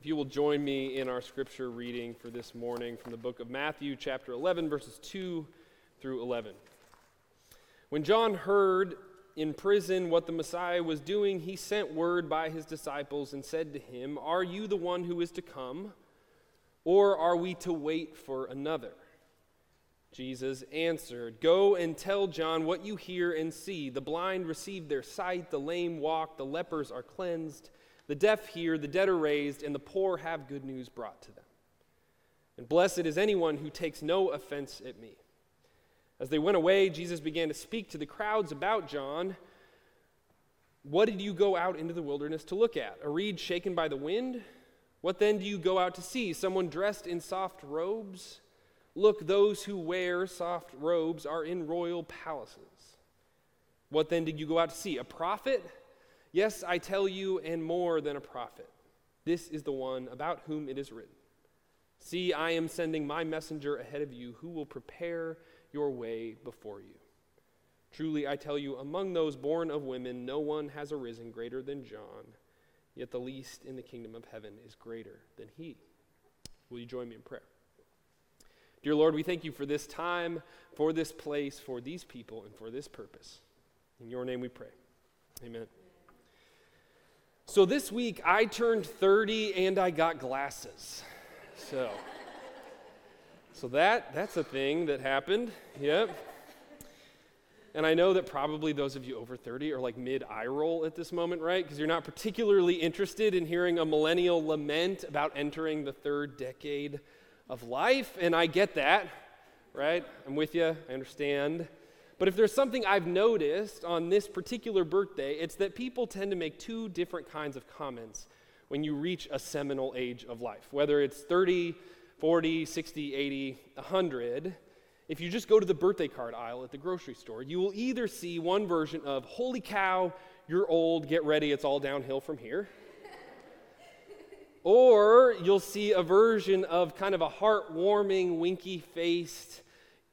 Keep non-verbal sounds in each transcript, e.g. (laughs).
If you will join me in our scripture reading for this morning from the book of Matthew, chapter 11, verses 2 through 11. When John heard in prison what the Messiah was doing, he sent word by his disciples and said to him, Are you the one who is to come, or are we to wait for another? Jesus answered, Go and tell John what you hear and see. The blind receive their sight, the lame walk, the lepers are cleansed, the deaf hear, the dead are raised, and the poor have good news brought to them. And blessed is anyone who takes no offense at me. As they went away, Jesus began to speak to the crowds about John. What did you go out into the wilderness to look at? A reed shaken by the wind? What then do you go out to see? Someone dressed in soft robes? Look, those who wear soft robes are in royal palaces. What then did you go out to see? A prophet? Yes, I tell you, and more than a prophet. This is the one about whom it is written See, I am sending my messenger ahead of you who will prepare your way before you. Truly, I tell you, among those born of women, no one has arisen greater than John, yet the least in the kingdom of heaven is greater than he. Will you join me in prayer? Dear Lord, we thank you for this time, for this place, for these people, and for this purpose. In your name we pray. Amen. So this week I turned 30 and I got glasses. So So that that's a thing that happened. Yep. And I know that probably those of you over 30 are like mid eye roll at this moment, right? Because you're not particularly interested in hearing a millennial lament about entering the third decade of life, and I get that, right? I'm with you, I understand. But if there's something I've noticed on this particular birthday, it's that people tend to make two different kinds of comments when you reach a seminal age of life, whether it's 30, 40, 60, 80, 100. If you just go to the birthday card aisle at the grocery store, you will either see one version of, holy cow, you're old, get ready, it's all downhill from here. (laughs) Or you'll see a version of kind of a heartwarming, winky faced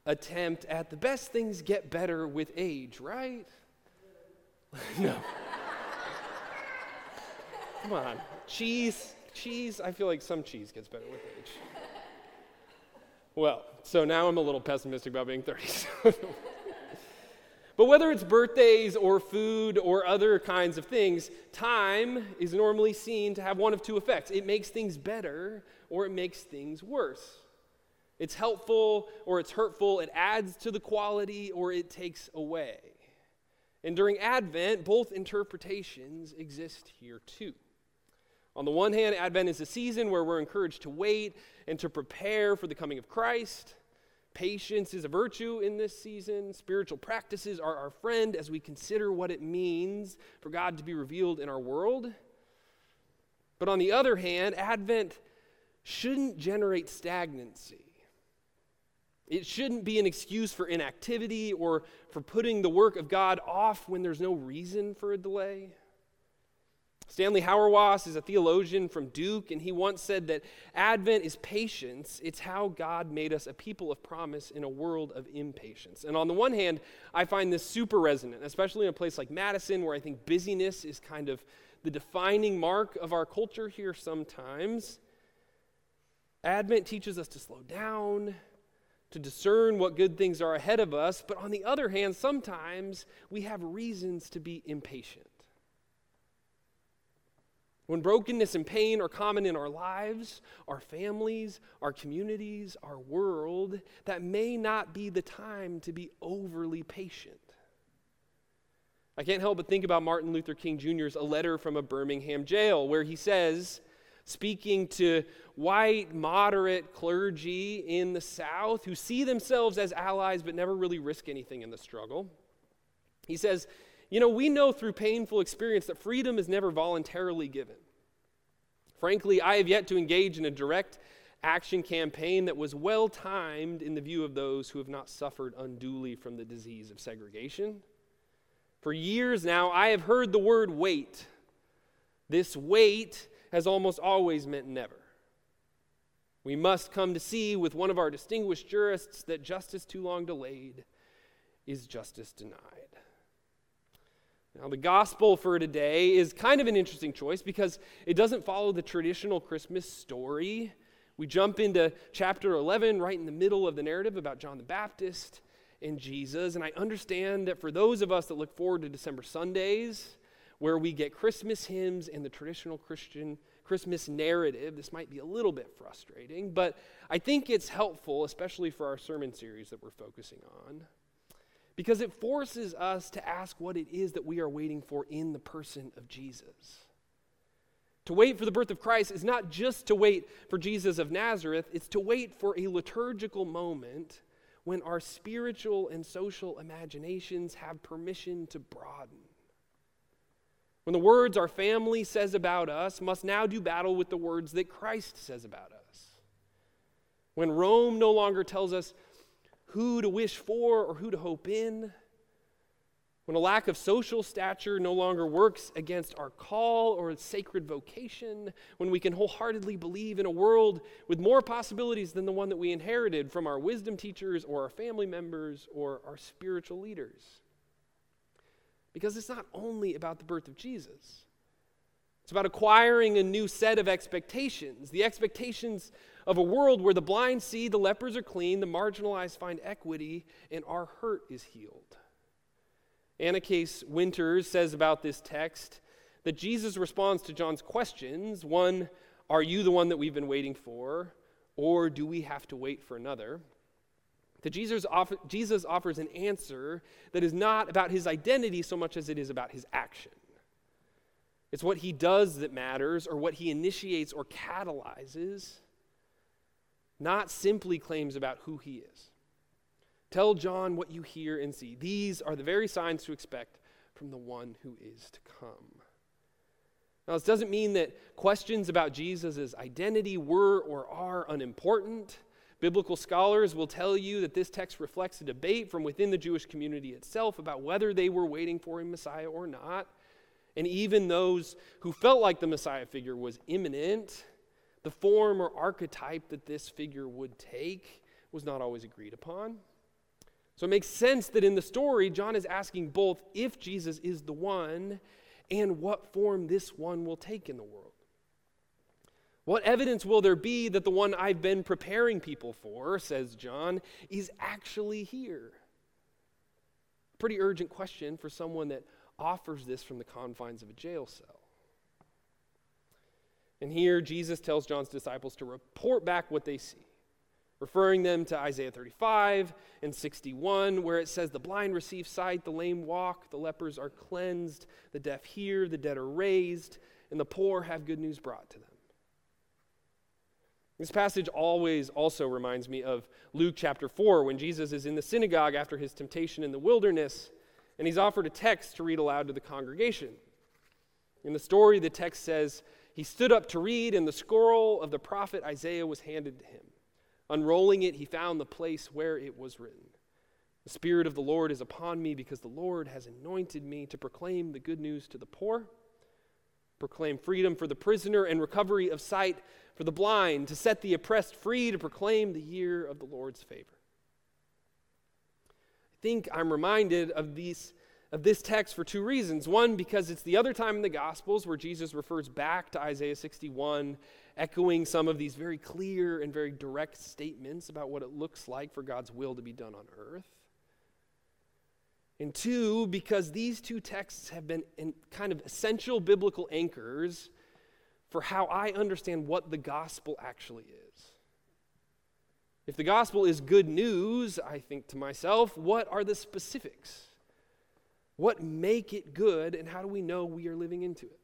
attempt at the best things get better with age, right? (laughs) no. Come on. Cheese, cheese, I feel like some cheese gets better with age. Well, so now I'm a little pessimistic about being 30. (laughs) But whether it's birthdays or food or other kinds of things, time is normally seen to have one of two effects it makes things better or it makes things worse. It's helpful or it's hurtful, it adds to the quality or it takes away. And during Advent, both interpretations exist here too. On the one hand, Advent is a season where we're encouraged to wait and to prepare for the coming of Christ. Patience is a virtue in this season. Spiritual practices are our friend as we consider what it means for God to be revealed in our world. But on the other hand, Advent shouldn't generate stagnancy. It shouldn't be an excuse for inactivity or for putting the work of God off when there's no reason for a delay. Stanley Hauerwas is a theologian from Duke, and he once said that Advent is patience. It's how God made us a people of promise in a world of impatience. And on the one hand, I find this super resonant, especially in a place like Madison, where I think busyness is kind of the defining mark of our culture here sometimes. Advent teaches us to slow down, to discern what good things are ahead of us, but on the other hand, sometimes we have reasons to be impatient. When brokenness and pain are common in our lives, our families, our communities, our world, that may not be the time to be overly patient. I can't help but think about Martin Luther King Jr.'s A Letter from a Birmingham Jail, where he says, speaking to white, moderate clergy in the South who see themselves as allies but never really risk anything in the struggle, he says, you know, we know through painful experience that freedom is never voluntarily given. Frankly, I have yet to engage in a direct action campaign that was well timed in the view of those who have not suffered unduly from the disease of segregation. For years now, I have heard the word wait. This wait has almost always meant never. We must come to see with one of our distinguished jurists that justice too long delayed is justice denied. Now, the gospel for today is kind of an interesting choice because it doesn't follow the traditional Christmas story. We jump into chapter 11 right in the middle of the narrative about John the Baptist and Jesus. And I understand that for those of us that look forward to December Sundays, where we get Christmas hymns and the traditional Christian Christmas narrative, this might be a little bit frustrating, but I think it's helpful, especially for our sermon series that we're focusing on because it forces us to ask what it is that we are waiting for in the person of Jesus. To wait for the birth of Christ is not just to wait for Jesus of Nazareth, it's to wait for a liturgical moment when our spiritual and social imaginations have permission to broaden. When the words our family says about us must now do battle with the words that Christ says about us. When Rome no longer tells us who to wish for or who to hope in. When a lack of social stature no longer works against our call or sacred vocation, when we can wholeheartedly believe in a world with more possibilities than the one that we inherited from our wisdom teachers or our family members or our spiritual leaders. Because it's not only about the birth of Jesus, it's about acquiring a new set of expectations, the expectations of a world where the blind see, the lepers are clean, the marginalized find equity, and our hurt is healed. Anna Case Winters says about this text that Jesus responds to John's questions one, are you the one that we've been waiting for? Or do we have to wait for another? That Jesus, offer, Jesus offers an answer that is not about his identity so much as it is about his action. It's what he does that matters, or what he initiates or catalyzes not simply claims about who he is. Tell John what you hear and see. These are the very signs to expect from the one who is to come. Now, this doesn't mean that questions about Jesus' identity were or are unimportant. Biblical scholars will tell you that this text reflects a debate from within the Jewish community itself about whether they were waiting for a Messiah or not. And even those who felt like the Messiah figure was imminent the form or archetype that this figure would take was not always agreed upon. So it makes sense that in the story, John is asking both if Jesus is the one and what form this one will take in the world. What evidence will there be that the one I've been preparing people for, says John, is actually here? Pretty urgent question for someone that offers this from the confines of a jail cell. And here, Jesus tells John's disciples to report back what they see, referring them to Isaiah 35 and 61, where it says, The blind receive sight, the lame walk, the lepers are cleansed, the deaf hear, the dead are raised, and the poor have good news brought to them. This passage always also reminds me of Luke chapter 4, when Jesus is in the synagogue after his temptation in the wilderness, and he's offered a text to read aloud to the congregation. In the story, the text says, he stood up to read, and the scroll of the prophet Isaiah was handed to him. Unrolling it, he found the place where it was written The Spirit of the Lord is upon me, because the Lord has anointed me to proclaim the good news to the poor, proclaim freedom for the prisoner, and recovery of sight for the blind, to set the oppressed free, to proclaim the year of the Lord's favor. I think I'm reminded of these of this text for two reasons. One, because it's the other time in the Gospels where Jesus refers back to Isaiah 61, echoing some of these very clear and very direct statements about what it looks like for God's will to be done on earth. And two, because these two texts have been kind of essential biblical anchors for how I understand what the gospel actually is. If the gospel is good news, I think to myself, what are the specifics? What make it good, and how do we know we are living into it?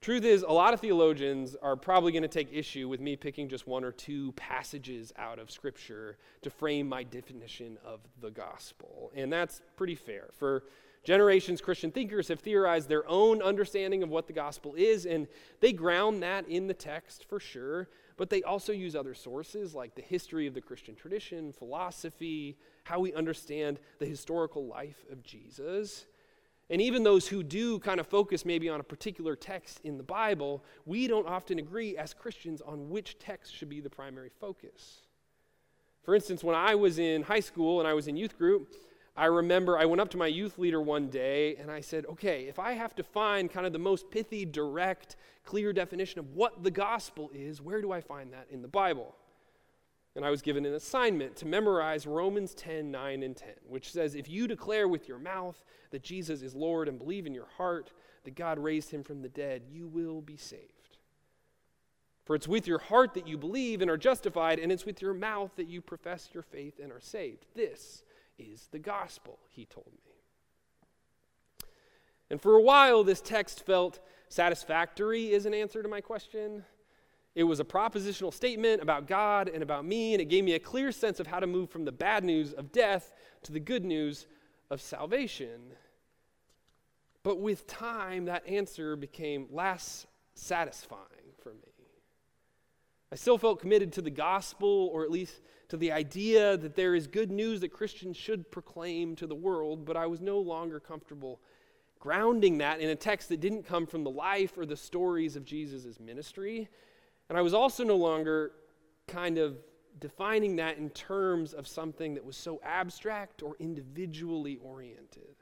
Truth is, a lot of theologians are probably going to take issue with me picking just one or two passages out of Scripture to frame my definition of the gospel. And that's pretty fair. For generations, Christian thinkers have theorized their own understanding of what the gospel is, and they ground that in the text for sure. But they also use other sources like the history of the Christian tradition, philosophy, how we understand the historical life of Jesus. And even those who do kind of focus maybe on a particular text in the Bible, we don't often agree as Christians on which text should be the primary focus. For instance, when I was in high school and I was in youth group, I remember I went up to my youth leader one day and I said, okay, if I have to find kind of the most pithy, direct, clear definition of what the gospel is, where do I find that in the Bible? And I was given an assignment to memorize Romans 10 9 and 10, which says, If you declare with your mouth that Jesus is Lord and believe in your heart that God raised him from the dead, you will be saved. For it's with your heart that you believe and are justified, and it's with your mouth that you profess your faith and are saved. This is the gospel, he told me. And for a while, this text felt satisfactory as an answer to my question. It was a propositional statement about God and about me, and it gave me a clear sense of how to move from the bad news of death to the good news of salvation. But with time, that answer became less satisfying for me. I still felt committed to the gospel, or at least to the idea that there is good news that Christians should proclaim to the world, but I was no longer comfortable grounding that in a text that didn't come from the life or the stories of Jesus' ministry. And I was also no longer kind of defining that in terms of something that was so abstract or individually oriented.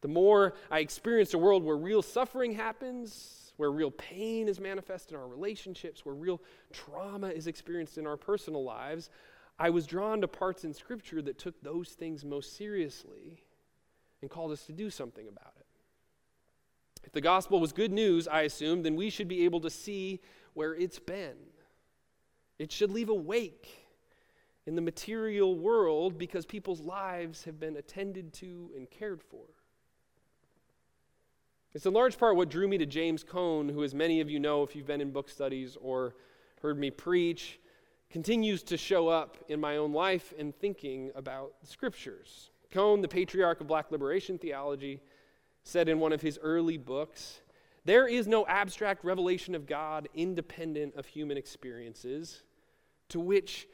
The more I experienced a world where real suffering happens, where real pain is manifest in our relationships, where real trauma is experienced in our personal lives, I was drawn to parts in Scripture that took those things most seriously and called us to do something about it. If the gospel was good news, I assume, then we should be able to see where it's been. It should leave a wake in the material world because people's lives have been attended to and cared for. It's in large part what drew me to James Cone, who, as many of you know if you've been in book studies or heard me preach, continues to show up in my own life and thinking about the scriptures. Cone, the patriarch of black liberation theology, said in one of his early books there is no abstract revelation of God independent of human experiences to which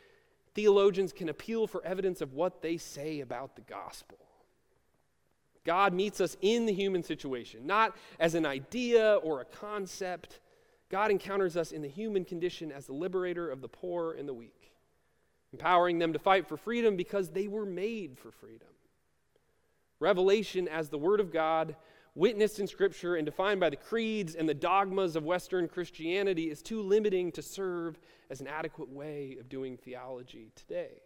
theologians can appeal for evidence of what they say about the gospel. God meets us in the human situation, not as an idea or a concept. God encounters us in the human condition as the liberator of the poor and the weak, empowering them to fight for freedom because they were made for freedom. Revelation as the Word of God, witnessed in Scripture and defined by the creeds and the dogmas of Western Christianity, is too limiting to serve as an adequate way of doing theology today.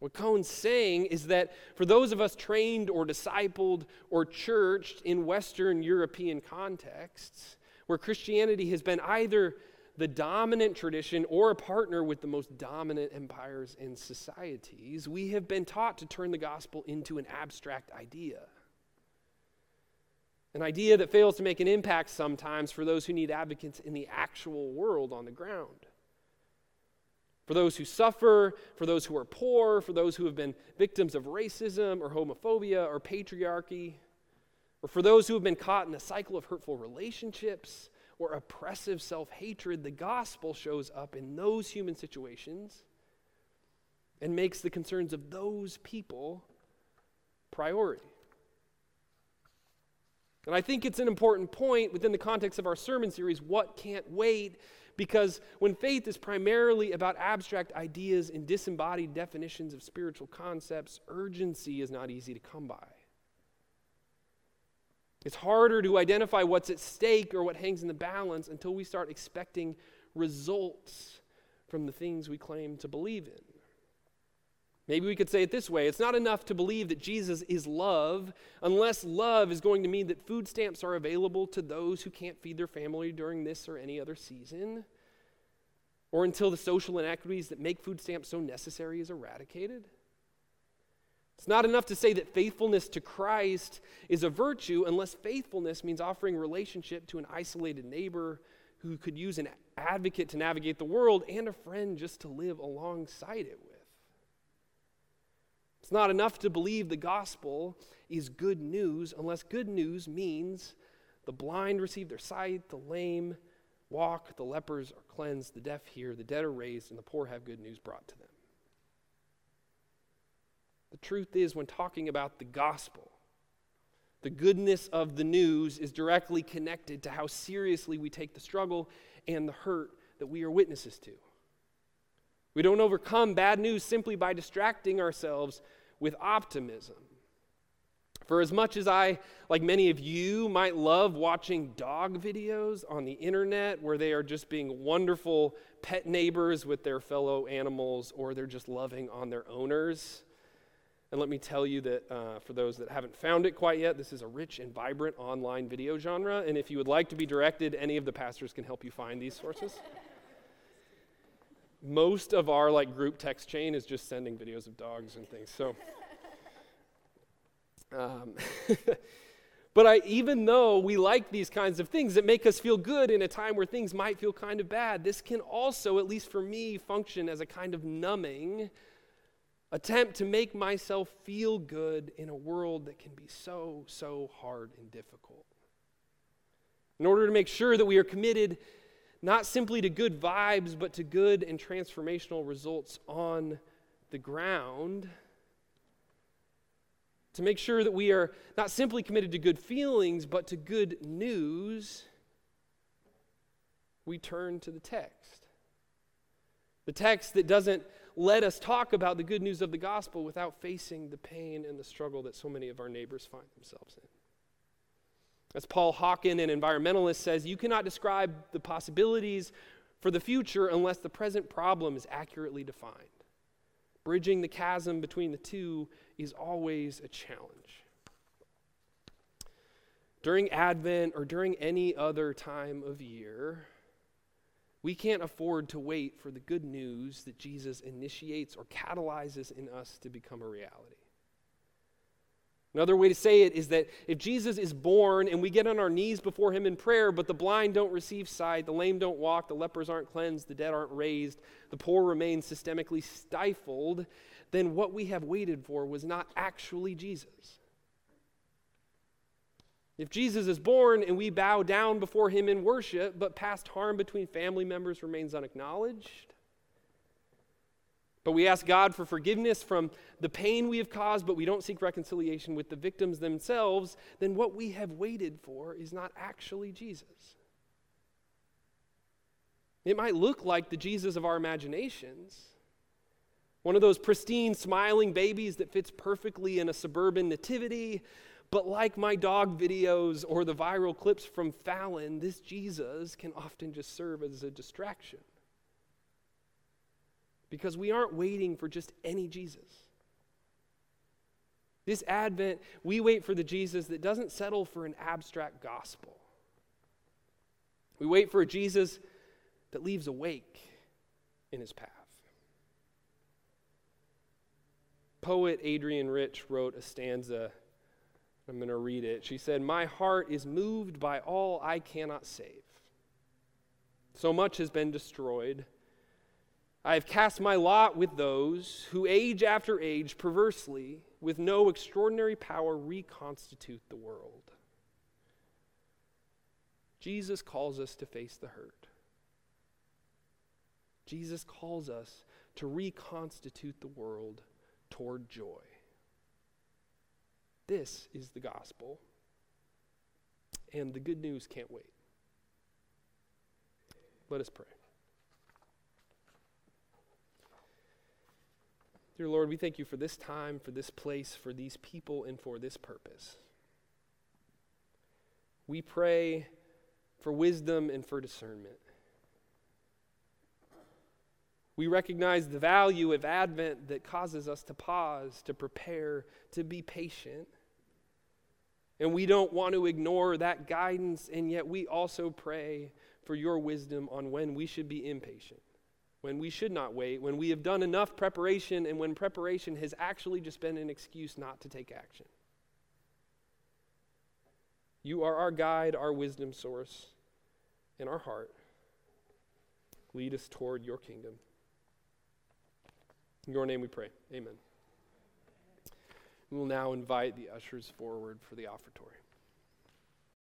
What Cone's saying is that for those of us trained or discipled or churched in Western European contexts, where Christianity has been either the dominant tradition or a partner with the most dominant empires and societies, we have been taught to turn the gospel into an abstract idea. An idea that fails to make an impact sometimes for those who need advocates in the actual world on the ground. For those who suffer, for those who are poor, for those who have been victims of racism or homophobia or patriarchy, or for those who have been caught in a cycle of hurtful relationships or oppressive self hatred, the gospel shows up in those human situations and makes the concerns of those people priority. And I think it's an important point within the context of our sermon series what can't wait? Because when faith is primarily about abstract ideas and disembodied definitions of spiritual concepts, urgency is not easy to come by. It's harder to identify what's at stake or what hangs in the balance until we start expecting results from the things we claim to believe in. Maybe we could say it this way it's not enough to believe that Jesus is love unless love is going to mean that food stamps are available to those who can't feed their family during this or any other season, or until the social inequities that make food stamps so necessary is eradicated. It's not enough to say that faithfulness to Christ is a virtue unless faithfulness means offering relationship to an isolated neighbor who could use an advocate to navigate the world and a friend just to live alongside it with. It's not enough to believe the gospel is good news unless good news means the blind receive their sight, the lame walk, the lepers are cleansed, the deaf hear, the dead are raised, and the poor have good news brought to them. The truth is, when talking about the gospel, the goodness of the news is directly connected to how seriously we take the struggle and the hurt that we are witnesses to. We don't overcome bad news simply by distracting ourselves with optimism. For as much as I, like many of you, might love watching dog videos on the internet where they are just being wonderful pet neighbors with their fellow animals or they're just loving on their owners, and let me tell you that uh, for those that haven't found it quite yet, this is a rich and vibrant online video genre. And if you would like to be directed, any of the pastors can help you find these sources. Most of our like group text chain is just sending videos of dogs and things. So um, (laughs) but I, even though we like these kinds of things that make us feel good in a time where things might feel kind of bad, this can also, at least for me, function as a kind of numbing attempt to make myself feel good in a world that can be so, so hard and difficult. In order to make sure that we are committed not simply to good vibes, but to good and transformational results on the ground to make sure that we are not simply committed to good feelings, but to good news, we turn to the text. The text that doesn't let us talk about the good news of the gospel without facing the pain and the struggle that so many of our neighbors find themselves in. As Paul Hawken, an environmentalist, says, you cannot describe the possibilities for the future unless the present problem is accurately defined. Bridging the chasm between the two is always a challenge. During Advent or during any other time of year, we can't afford to wait for the good news that Jesus initiates or catalyzes in us to become a reality. Another way to say it is that if Jesus is born and we get on our knees before him in prayer, but the blind don't receive sight, the lame don't walk, the lepers aren't cleansed, the dead aren't raised, the poor remain systemically stifled, then what we have waited for was not actually Jesus. If Jesus is born and we bow down before him in worship, but past harm between family members remains unacknowledged, but we ask God for forgiveness from the pain we have caused, but we don't seek reconciliation with the victims themselves, then what we have waited for is not actually Jesus. It might look like the Jesus of our imaginations, one of those pristine, smiling babies that fits perfectly in a suburban nativity. But like my dog videos or the viral clips from Fallon, this Jesus can often just serve as a distraction. Because we aren't waiting for just any Jesus. This Advent, we wait for the Jesus that doesn't settle for an abstract gospel. We wait for a Jesus that leaves a wake in his path. poet Adrienne Rich wrote a stanza. I'm going to read it. She said, My heart is moved by all I cannot save. So much has been destroyed. I have cast my lot with those who, age after age, perversely, with no extraordinary power, reconstitute the world. Jesus calls us to face the hurt. Jesus calls us to reconstitute the world toward joy. This is the gospel, and the good news can't wait. Let us pray. Dear Lord, we thank you for this time, for this place, for these people, and for this purpose. We pray for wisdom and for discernment. We recognize the value of Advent that causes us to pause, to prepare, to be patient. And we don't want to ignore that guidance, and yet we also pray for your wisdom on when we should be impatient, when we should not wait, when we have done enough preparation, and when preparation has actually just been an excuse not to take action. You are our guide, our wisdom source, and our heart. Lead us toward your kingdom. In your name we pray. Amen. We will now invite the ushers forward for the offertory.